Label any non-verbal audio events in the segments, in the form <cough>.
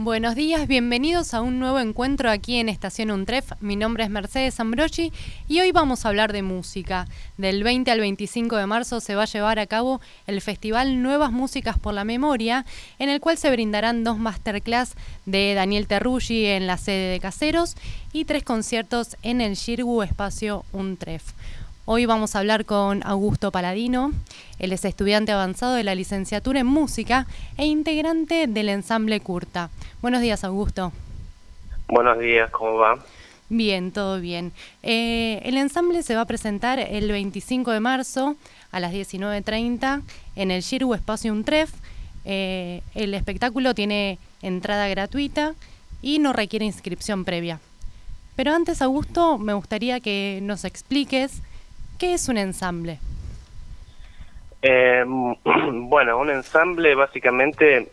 Buenos días, bienvenidos a un nuevo encuentro aquí en Estación Untref. Mi nombre es Mercedes Ambrochi y hoy vamos a hablar de música. Del 20 al 25 de marzo se va a llevar a cabo el festival Nuevas Músicas por la Memoria, en el cual se brindarán dos masterclass de Daniel Terruggi en la sede de Caseros y tres conciertos en el Shirgu Espacio Untref. Hoy vamos a hablar con Augusto Paladino. Él es estudiante avanzado de la licenciatura en música e integrante del ensamble Curta. Buenos días, Augusto. Buenos días, ¿cómo va? Bien, todo bien. Eh, el ensamble se va a presentar el 25 de marzo a las 19.30 en el Shirgu Espacio Untref. Eh, el espectáculo tiene entrada gratuita y no requiere inscripción previa. Pero antes, Augusto, me gustaría que nos expliques ¿Qué es un ensamble? Eh, <clears throat> bueno, un ensamble básicamente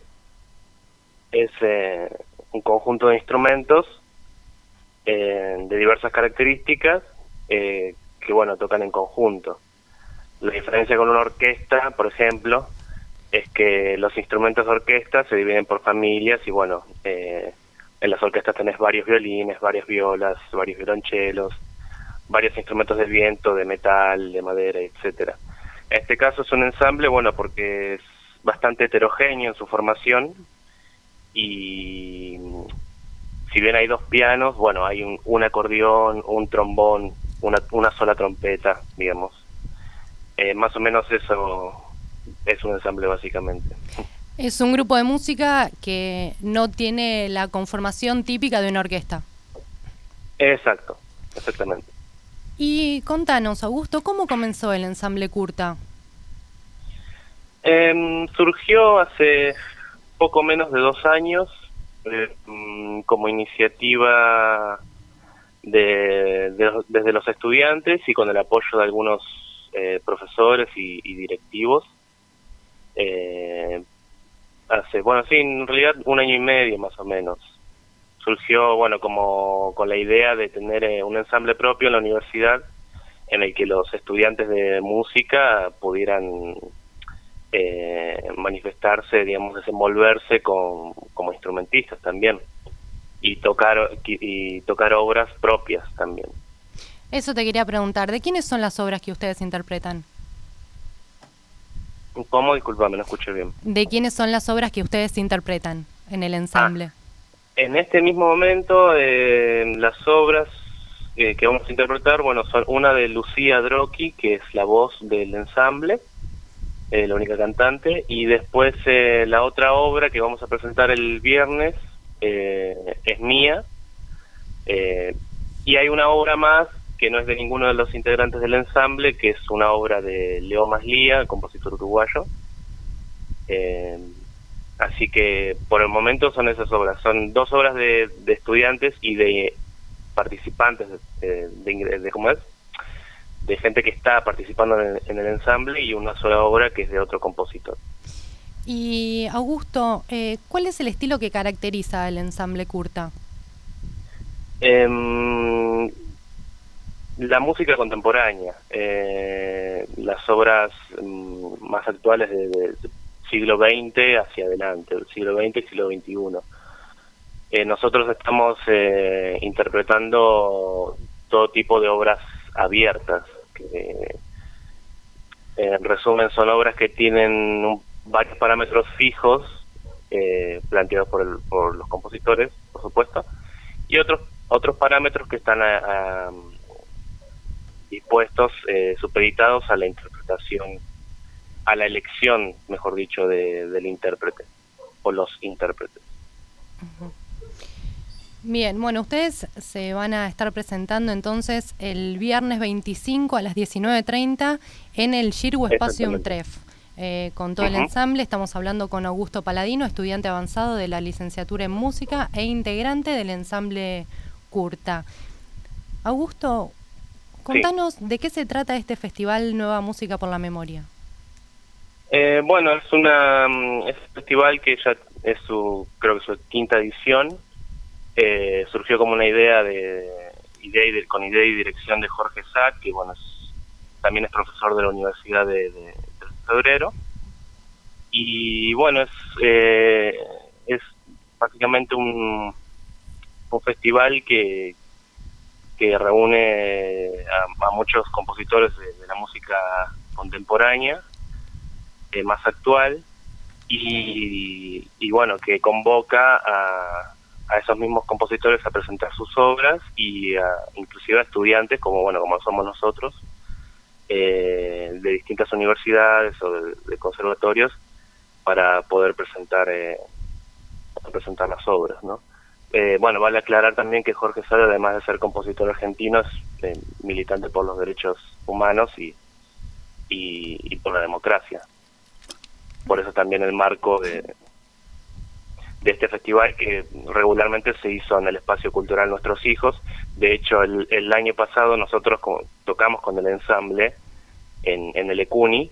es eh, un conjunto de instrumentos eh, de diversas características que, bueno, tocan en conjunto. La diferencia con una orquesta, por ejemplo, es que los instrumentos de orquesta se dividen por familias y, bueno, en las orquestas tenés varios violines, varias violas, varios violonchelos, varios instrumentos de viento, de metal, de madera, etcétera. En este caso es un ensamble, bueno, porque es bastante heterogéneo en su formación y si bien hay dos pianos, bueno, hay un, acordeón, un trombón, una, una sola trompeta, digamos. Eh, más o menos eso es un ensamble básicamente. Es un grupo de música que no tiene la conformación típica de una orquesta. Exacto, exactamente. Y contanos, Augusto, ¿cómo comenzó el ensamble Curta? Em, surgió hace poco menos de dos años eh, mm, como iniciativa de, desde los estudiantes y con el apoyo de algunos eh, profesores y, directivos. Eh, hace, bueno, sí, en realidad un año y medio más o menos surgió, bueno, como con la idea de tener eh, un ensamble propio en la universidad en el que los estudiantes de música pudieran eh, manifestarse, digamos, desenvolverse con, como instrumentistas también y tocar y tocar obras propias también. Eso te quería preguntar, ¿de quiénes son las obras que ustedes interpretan? ¿Cómo? Disculpame, no escuché bien. ¿De quiénes son las obras que ustedes interpretan en el ensamble? Ah, en este mismo momento, eh, las obras eh, que vamos a interpretar, bueno, son una de Lucía Droki, que es la voz del ensamble, eh, la única cantante, y después la otra obra que vamos a presentar el viernes es mía, y hay una obra más que no es de ninguno de los integrantes del ensamble, que es una obra de Leo Maslía, compositor uruguayo. Así que por el momento son esas obras. Son dos obras de, estudiantes y de participantes, de, de, ¿cómo es? De gente que está participando en el, ensamble y una sola obra que es de otro compositor. Y Augusto, eh, ¿cuál es el estilo que caracteriza el ensamble Curta? Em, la música contemporánea, eh, las obras mm, más actuales de, siglo XX hacia adelante, el siglo XX y siglo XXI. Eh, nosotros estamos eh, interpretando todo tipo de obras abiertas, que eh, en resumen son obras que tienen varios parámetros fijos planteados por, por los compositores, por supuesto, y otros otros parámetros que están dispuestos, supeditados a la interpretación a la elección, mejor dicho, de, del intérprete o los intérpretes. Bien, bueno, ustedes se van a estar presentando entonces el viernes 25 a las 19.30 en el Shirgu Espacio Untref. Eh, con todo el ensamble estamos hablando con Augusto Paladino, estudiante avanzado de la licenciatura en música e integrante del ensamble Curta. Augusto, contanos de qué se trata este festival Nueva Música por la Memoria. Eh, bueno, es una mm, es un festival que ya es su creo que su quinta edición. Eh, surgió como una idea de idea y con idea y dirección de Jorge Sack, que bueno también es profesor de la Universidad de, Febrero. Y bueno es eh, es básicamente un, un festival que, que reúne a, muchos compositores de, la música contemporánea, eh, más actual, y, y, bueno, que convoca a, a, esos mismos compositores a presentar sus obras y a, inclusive a estudiantes como bueno como somos nosotros eh, de distintas universidades o de, conservatorios para poder presentar eh, presentar las obras, ¿no? Eh, bueno, vale aclarar también que Jorge Sade, además de ser compositor argentino, es eh, militante por los derechos humanos y, y, por la democracia. Por eso también el marco de, de este festival que regularmente se hizo en el espacio cultural Nuestros Hijos. De hecho, el, el año pasado nosotros tocamos con el ensamble en, en el ECUNI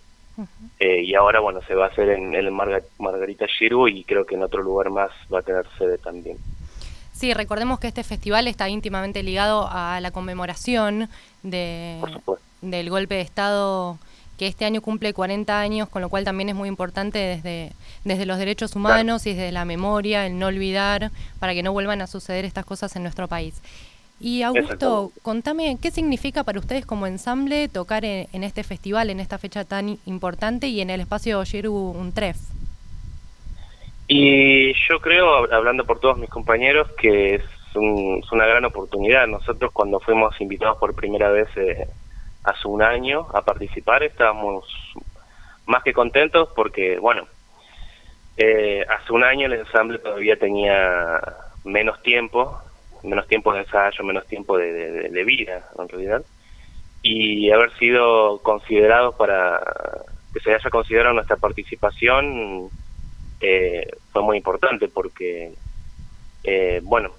eh, y ahora, bueno, se va a hacer en, el Margarita Giru y creo que en otro lugar más va a tener sede también. Sí, recordemos que este festival está íntimamente ligado a la conmemoración de, del golpe de Estado que este año cumple 40 años, con lo cual también es muy importante desde, desde los derechos humanos y desde la memoria, el no olvidar, para que no vuelvan a suceder estas cosas en nuestro país. Y Augusto, contame, ¿qué significa para ustedes como ensamble tocar en, este festival, en esta fecha tan importante y en el espacio Giru Untref? Y yo creo, hablando por todos mis compañeros, que es, una gran oportunidad. Nosotros cuando fuimos invitados por primera vez eh, hace un año a participar, estábamos más que contentos porque, bueno, eh, hace un año el ensamble todavía tenía menos tiempo menos tiempo de ensayo, menos tiempo de, vida, en realidad. Y haber sido considerados para que se haya considerado nuestra participación eh, fue muy importante porque, eh, bueno,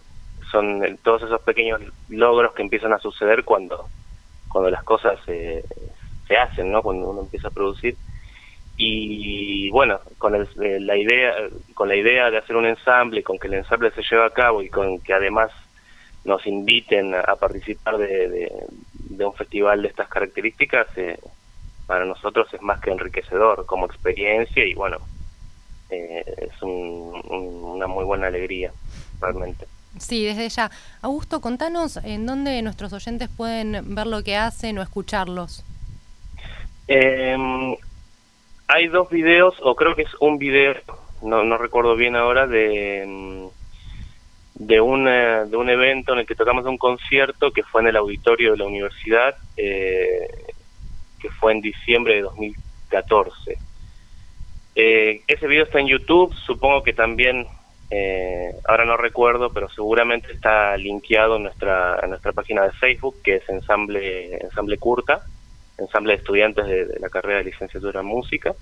son todos esos pequeños logros que empiezan a suceder cuando, cuando las cosas se hacen, ¿no? Cuando uno empieza a producir y bueno con el, eh, la idea con la idea de hacer un ensamble con que el ensamble se lleve a cabo y con que además nos inviten a participar de, un festival de estas características, eh, para nosotros es más que enriquecedor como experiencia y bueno, eh, es una muy buena alegría, realmente. Sí, desde ya. Augusto, contanos en dónde nuestros oyentes pueden ver lo que hacen o escucharlos. Em, hay dos videos, o creo que es un video, no, recuerdo bien ahora, de em, de un, de un evento en el que tocamos un concierto que fue en el auditorio de la universidad, eh, que fue en diciembre de 2014. Eh, ese video está en YouTube, supongo que también, eh, ahora no recuerdo, pero seguramente está linkeado en nuestra, nuestra página de Facebook, que es Ensamble, Ensamble Curta, Ensamble de Estudiantes de, la carrera de licenciatura en música.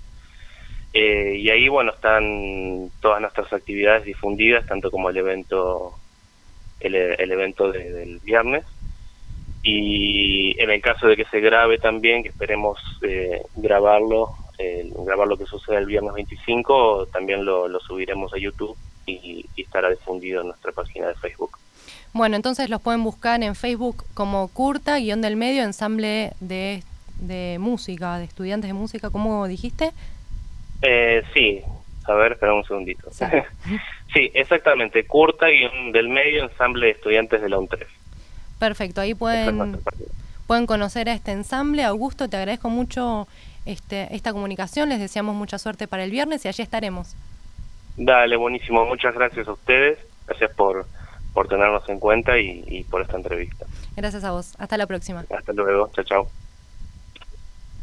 Eh, y ahí, bueno, están todas nuestras actividades difundidas, tanto como el evento el, evento del viernes. Y en el caso de que se grabe también, que esperemos eh, grabarlo, eh, grabar lo que suceda el viernes 25, también lo, subiremos a YouTube y, estará difundido en nuestra página de Facebook. Bueno, entonces los pueden buscar en Facebook como Curta, guion del medio, ensamble de, de música, de estudiantes de música, ¿cómo dijiste? Eh, sí, a ver, espera un segundito. Sí, <laughs> exactamente, Curta y del medio ensamble de estudiantes de la UNTREF. Perfecto, ahí pueden, pueden conocer a este ensamble. Augusto, te agradezco mucho este, esta comunicación, les deseamos mucha suerte para el viernes y allí estaremos. Dale, buenísimo, muchas gracias a ustedes, gracias por, por tenernos en cuenta y, y por esta entrevista. Gracias a vos, hasta la próxima. Hasta luego, chao, chao.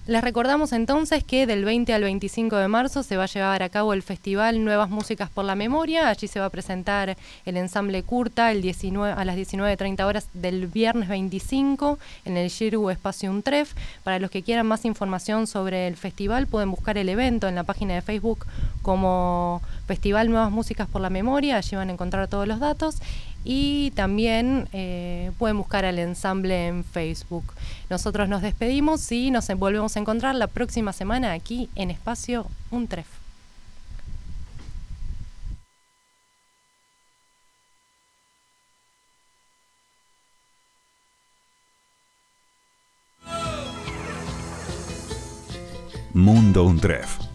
Les recordamos entonces que del 20 al 25 de marzo se va a llevar a cabo el festival Nuevas Músicas por la Memoria. Allí se va a presentar el ensamble Curta el 19, a las 19.30 horas del viernes 25 en el Giru Espacio Untref. Para los que quieran más información sobre el festival pueden buscar el evento en la página de Facebook como Festival Nuevas Músicas por la Memoria. Allí van a encontrar todos los datos y también eh, pueden buscar al ensamble en Facebook. Nosotros nos despedimos y nos volvemos a encontrar la próxima semana aquí en Espacio Untref. Mundo Untref